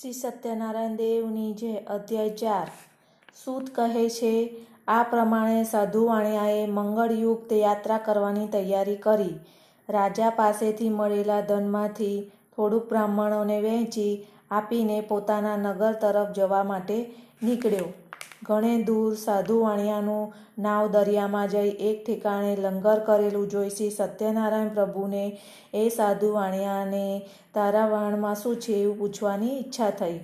શ્રી સત્યનારાયણ દેવની જે અધ્યાય ચાર સૂત કહે છે, આ પ્રમાણે સાધુ વાણિયાએ મંગળયુક્ત યાત્રા કરવાની તૈયારી કરી. રાજા પાસેથી મળેલા ધનમાંથી થોડુંક બ્રાહ્મણોને વહેંચી આપીને પોતાના નગર તરફ જવા માટે નીકળ્યો. ઘણે દૂર સાધુ વાણિયાનું નાવ દરિયામાં જઈ એક ઠેકાણે લંગર કરેલું જોઈ શ્રી સત્યનારાયણ પ્રભુને એ સાધુ વાણિયાને તારા વાણમાં શું છે એવું પૂછવાની ઈચ્છા થઈ.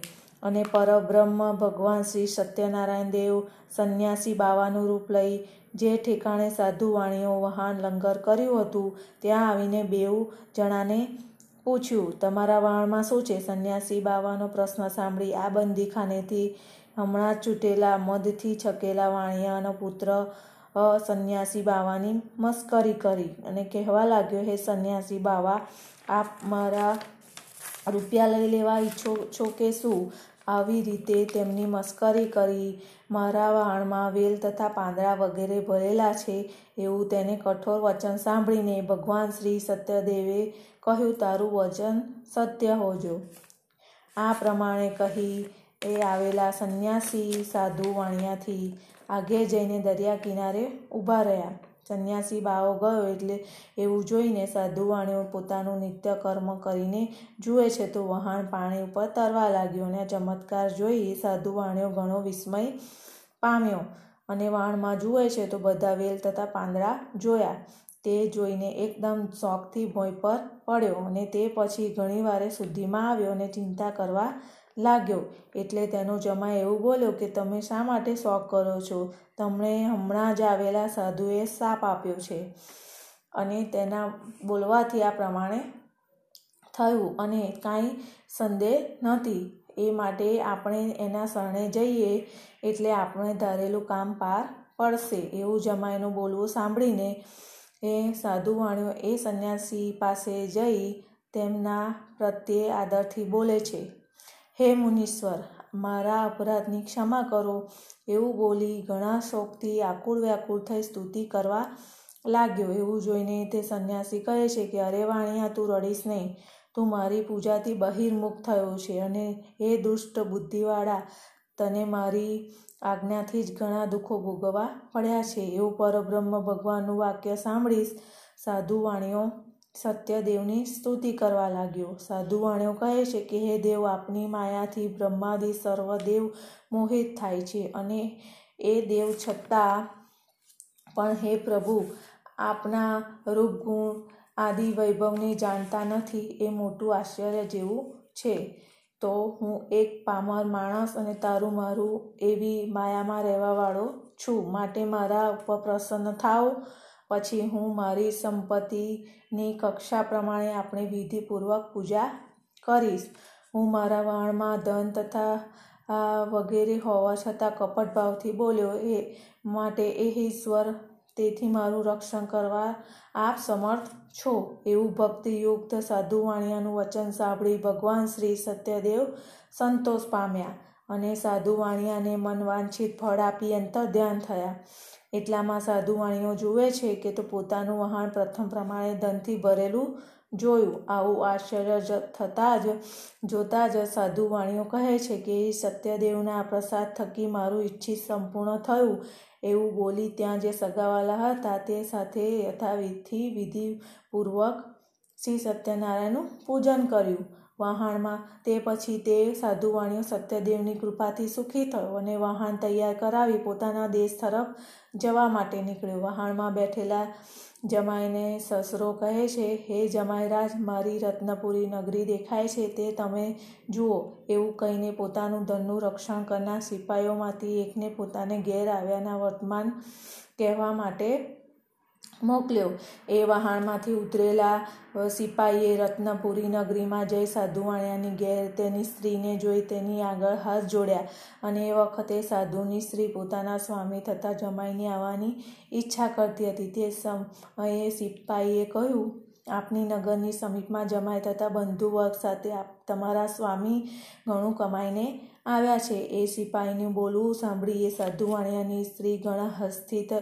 અને પરબ્રહ્મ ભગવાન શ્રી સત્યનારાયણ દેવ સંન્યાસી બાવાનું રૂપ લઈ જે ઠેકાણે સાધુ વાણીઓ વહાણ લંગર કર્યું હતું, ત્યાં આવીને બેઉ જણાને પૂછ્યું, તમારા વાણમાં શું છે? સંન્યાસી બાવાનો પ્રશ્ન સાંભળી આ બંદીખાનેથી હમણાં ચૂંટેલા મદથી છકેલા વાણિયાનો પુત્ર સંન્યાસી બાવાની મસ્કરી કરી અને કહેવા લાગ્યો, હે સંન્યાસી બાવા, આપ મારા રૂપિયા લઈ લેવા ઈચ્છો છો કે શું આવી રીતે તેમની મસ્કરી કરી મારા વાણમાં વેલ તથા પાંદડા વગેરે ભરેલા છે એવું તેને કઠોર વચન સાંભળીને ભગવાન શ્રી સત્યદેવે કહ્યું, તારું વચન સત્ય હોજો. આ પ્રમાણે કહી એ આવેલા સંન્યાસી, સાધુ વાણિયાથી આગે જઈને દરિયા કિનારે ઊભા રહ્યા. સંન્યાસી બાવો ગયો એટલે એવું જોઈને સાધુ વાણીઓ પોતાનું નિત્ય કર્મ કરીને જુએ છે તો વહાણ પાણી ઉપર તરવા લાગ્યો અને ચમત્કાર જોઈ સાધુ વાણીઓ ઘણો વિસ્મય પામ્યો અને વાણમાં જુએ છે તો બધા વેલ તથા પાંદડા જોયા. તે જોઈને એકદમ શોખથી ભોંય પર પડ્યો અને તે પછી ઘણી વારે શુદ્ધિમાં આવ્યો અને ચિંતા કરવા લાગ્યો. એટલે તેનો જમાઈ એવું બોલ્યો કે, તમે શા માટે શોખ કરો છો? તમને હમણાં જ આવેલા સાધુએ સાપ આપ્યો છે. અને તેના બોલવાથી આ પ્રમાણે થયું અને કાંઈ સંદેહ નથી એ માટે આપણે એના શરણે જઈએ એટલે આપણે ધારેલું કામ પાર પડશે. એવું જમાઈનું બોલવું સાંભળીને એ સાધુ વાણીઓ એ સંન્યાસી પાસે જઈ તેમના પ્રત્યે આદરથી બોલે છે. હે મુનીશ્વર, મારા અપરાધની ક્ષમા કરો. એવું બોલી ઘણા શોકથી આકુળ વ્યાકુળ થઈ સ્તુતિ કરવા લાગ્યો. એવું જોઈને તે સંન્યાસી કહે છે કે, અરે વાણિયા, તું રડીશ નહીં. તું મારી પૂજાથી બહિર્મુખ થયો છે અને એ દુષ્ટ બુદ્ધિવાળા તને મારી આજ્ઞાથી જ ઘણા દુઃખો ભોગવવા પડ્યા છે. એવું પરબ્રહ્મ ભગવાનનું વાક્ય સાંભળીશ. સાધુ વાણીઓ સત્યદેવની સ્તુતિ કરવા લાગ્યો. સાધુ કહે છે કે, હે દેવ, આપની માયાથી બ્રહ્માદિ સર્વદેવ મોહિત થાય છે અને એ દેવ છતાં પણ હે પ્રભુ, આપના રૂપગુણ આદિ વૈભવને જાણતા નથી. એ મોટું આશ્ચર્ય જેવું છે. તો હું એક પામર માણસ અને તારું મારું એવી માયામાં રહેવાવાળો છું. માટે મારા ઉપર પ્રસન્ન થાઓ. પછી હું મારી સંપત્તિની કક્ષા પ્રમાણે આપણે વિધિપૂર્વક પૂજા કરીશ. હું મારા વાણમાં ધન તથા વગેરે હોવા છતાં કપટ ભાવથી બોલ્યો, એ માટે એ ઈશ્વર, તેથી મારું રક્ષણ કરવા આપ સમર્થ છો. એવું ભક્તિયુક્ત સાધુ વાણિયાનું વચન સાંભળી ભગવાન શ્રી સત્યદેવ સંતોષ પામ્યા અને સાધુ વાણિયાને મનવાંછિત ફળ આપી અંતર ધ્યાન થયા. એટલામાં સાધુવાણીઓ જુએ છે કે તો પોતાનું વહાણ પ્રથમ પ્રમાણે ધનથી ભરેલું જોયું. આવું આશ્ચર્ય થતાં જ, જોતાં જ સાધુવાણીઓ કહે છે કે સત્યદેવના પ્રસાદ થકી મારું ઈચ્છિત સંપૂર્ણ થયું. એવું બોલી ત્યાં જે સગાવાલા હતા તે સાથે યથાવિધિ વિધિપૂર્વક શ્રી સત્યનારાયણનું પૂજન કર્યું. વહાણમાં. તે પછી તે સાધુવાણીઓ સત્યદેવની કૃપાથી સુખી થયો અને વહાણ તૈયાર કરાવી પોતાના દેશ તરફ જવા માટે નીકળ્યો. વહાણમાં બેઠેલા જમાઈને સસરો કહે છે, હે જમાઈરાજ, મારી રત્નપુરી નગરી દેખાય છે, તે તમે જુઓ. એવું કહીને પોતાનું ધનનું રક્ષણ કરનાર સિપાઈઓમાંથી એકને પોતાને ઘેર આવ્યાના વર્તમાન કહેવા માટે મોકલ્યો. એ વહાણમાંથી ઉતરેલા સિપાહીએ રત્નપુરી નગરીમાં જઈ સાધુવાણિયાની ઘેર તેની સ્ત્રીને જોઈ તેની આગળ હાથ જોડ્યા અને એ વખતે સાધુની સ્ત્રી પોતાના સ્વામી થતા જમાઈને આવવાની ઈચ્છા કરતી હતી. તે સમયે સિપાહીએ કહ્યું, આપની નગરની સમીપમાં જમાઈ થતા બંધુવર્ગ સાથે આપ તમારા સ્વામી ઘણું કમાઈને આવ્યા છે. એ સિપાહીનું બોલવું સાંભળી એ સાધુ વાણિયાની સ્ત્રી ઘણા હસ્તિત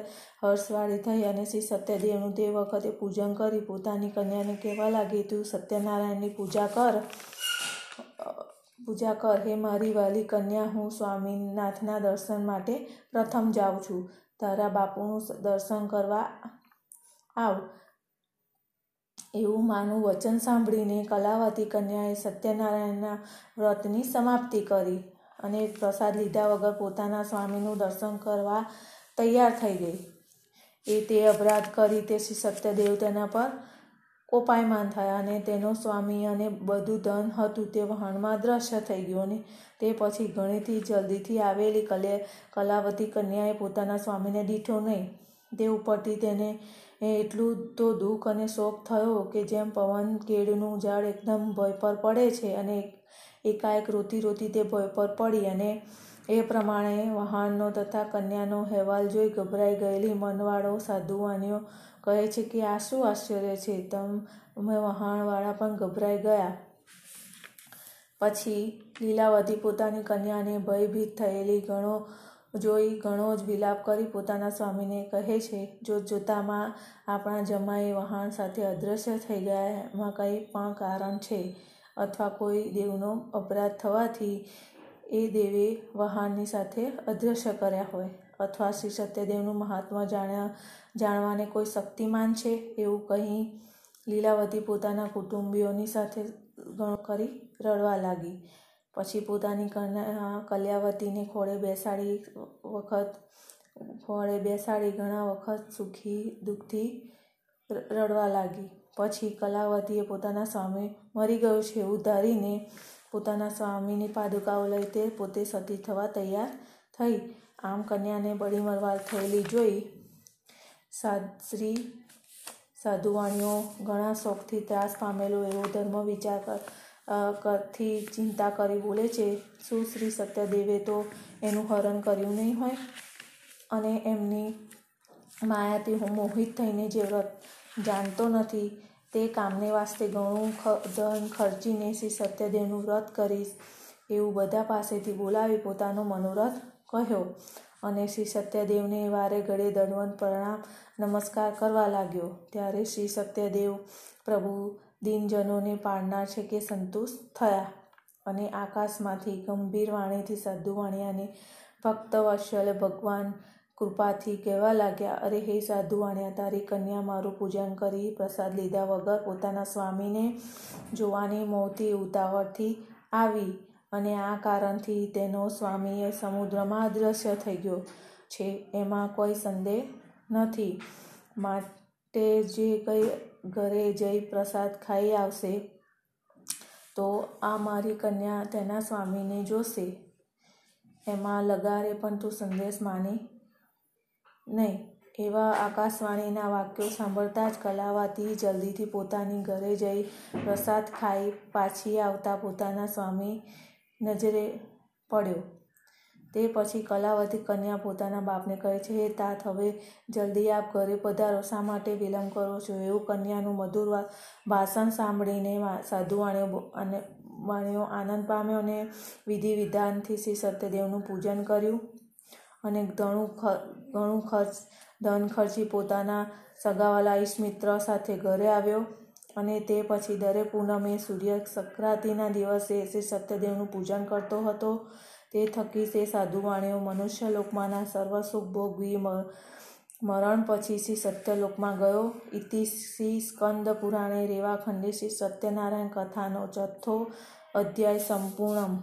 હર્ષવાળી થઈ અને શ્રી સત્યદેવનું તે વખતે પૂજન કરી પોતાની કન્યાને કહેવા લાગી, તું સત્યનારાયણની પૂજા કર. પૂજા કર. હે મારી વાલી કન્યા, હું સ્વામીનાથના દર્શન માટે પ્રથમ જાઉં છું. તારા બાપુનું દર્શન કરવા આવ. એવું માનું વચન સાંભળીને કલાવતી કન્યાએ સત્યનારાયણના વ્રતની સમાપ્તિ કરી. અને પ્રસાદ લીધા વગર પોતાના સ્વામીનું દર્શન કરવા તૈયાર થઈ ગઈ. એ તે અપરાધ કરી તે શ્રી સત્યદેવ તેના પર કોપાયમાન થયા અને તેનો સ્વામી અને બધું ધન હતું તે વહાણમાં દ્રશ્ય થઈ ગયું અને તે પછી ઘણીથી જલ્દીથી આવેલી કલે કલાવતી કન્યાએ પોતાના સ્વામીને દીઠો નહીં. તે ઉપરથી તેને એટલું તો દુઃખ અને શોક થયો કે જેમ પવન કેળનું ઝાડ એકદમ ભય પર પડે છે અને એકાએક રોતી રોતી તે ભય પર પડી અને એ પ્રમાણે વહાણનો તથા કન્યાનો અહેવાલ જોઈ ગભરાઈ ગયેલી મનવાળો સાધુવાનીઓ કહે છે કે, આ શું આશ્ચર્ય છે? તમે વહાણવાળા પણ ગભરાઈ ગયા. પછી લીલાવતી પોતાની કન્યાને ભયભીત થયેલી ઘણો જોઈ ઘણો જ વિલાપ કરી પોતાના સ્વામીને કહે છે, જો જોતામાં આપણા જમાઈ વહાણ સાથે અદૃશ્ય થઈ ગયા, એમાં કંઈ પણ કારણ છે. અથવા કોઈ દેવનો અપરાધ થવાથી એ દેવે વહાણની સાથે અદૃશ્ય કર્યા હોય. અથવા શ્રી સત્યદેવનું મહાત્મા જાણ્યા, જાણવાને કોઈ શક્તિમાન છે? એવું કહી લીલાવતી પોતાના કુટુંબીઓની સાથે કરી રડવા લાગી. પછી પોતાની કન્યા કલ્યાવતીને ખોળે બેસાડી વખત, ખોળે બેસાડી ઘણા વખત સુખી દુઃખથી રડવા લાગી. પછી કલાવતીએ પોતાના સ્વામી મરી ગયો છે. એવું ધારીને પોતાના સ્વામીની પાદુકાઓ લઈ તે પોતે સતી થવા તૈયાર થઈ. આમ કન્યાને બળી મરવાર થયેલી જોઈ શ્રી સાધુવાણીઓ ઘણા શોખથી ત્રાસ પામેલો એવો ધર્મ વિચાર કરથી ચિંતા કરી બોલે છે. શું શ્રી સત્યદેવે તો એનું હરણ કર્યું નહીં હોય? અને એમની માયાથી હું મોહિત થઈને જે વ્રત જાણતો નથી. તે કામને વાસ્તે ઘણું ધન ખર્ચીને શ્રી સત્યદેવનું વ્રત કરીશ. એવું બધા પાસેથી બોલાવી પોતાનો મનોરથ કહ્યો. અને શ્રી સત્યદેવને વારે ઘડે દંડવત પ્રણામ નમસ્કાર કરવા લાગ્યો. ત્યારે શ્રી સત્યદેવ પ્રભુ દિનજનોને પાડનાર છે કે સંતુષ્ટ થયા અને આકાશમાંથી ગંભીર વાણીથી સાધુ વાણિયાને ભક્ત વત્સલ ભગવાન કૃપાથી કહેવા લાગ્યા, અરે, હે સાધુ આણ્યા તારી કન્યા મારું પૂજન કરી, પ્રસાદ લીધા વગર પોતાના સ્વામીને જોવાની મોતી ઉતાવળથી આવી અને આ કારણથી તેનો સ્વામી એ સમુદ્રમાં અદૃશ્ય થઈ ગયો છે, એમાં કોઈ સંદેહ નથી. માટે જે કંઈ ઘરે જઈ પ્રસાદ ખાઈ આવશે, તો આ મારી કન્યા તેના સ્વામીને જોશે. એમાં લગારે પણ તું સંદેશ માની નહીં, એવા આકાશવાણીના વાક્યો સાંભળતા જ કલાવતી જલ્દીથી પોતાની ઘરે જઈ પ્રસાદ ખાઈ પાછી આવતા પોતાના સ્વામી નજરે પડ્યો. તે પછી કલાવતી કન્યા પોતાના બાપને કહે છે, હે તાત, હવે જલ્દી આપ ઘરે પધારો. શા માટે વિલંબ કરો છો? એવું કન્યાનું મધુર ભાષણ સાંભળીને સાધુ અને વાણીઓ આનંદ પામ્યો અને વિધિ વિધાનથી શ્રી સત્યદેવનું પૂજન કર્યું. અને ઘણું ઘણું ખર્ચ, ધન ખર્ચી પોતાના સગાવાલા ઈષ્ટમિત્ર સાથે ઘરે આવ્યો અને તે પછી દરેક પૂનમે સૂર્ય સંક્રાંતિના દિવસે શ્રી સત્યદેવનું પૂજન કરતો હતો. તે થકી તે સાધુવાણીઓ મનુષ્ય લોકમાંના સર્વ સુખ ભોગવી મરણ પછી શ્રી સત્યલોકમાં ગયો. ઇતિ શ્રી સ્કંદ પુરાણે રેવાખંડે શ્રી સત્યનારાયણ કથાનો ચોથો અધ્યાય સંપૂર્ણ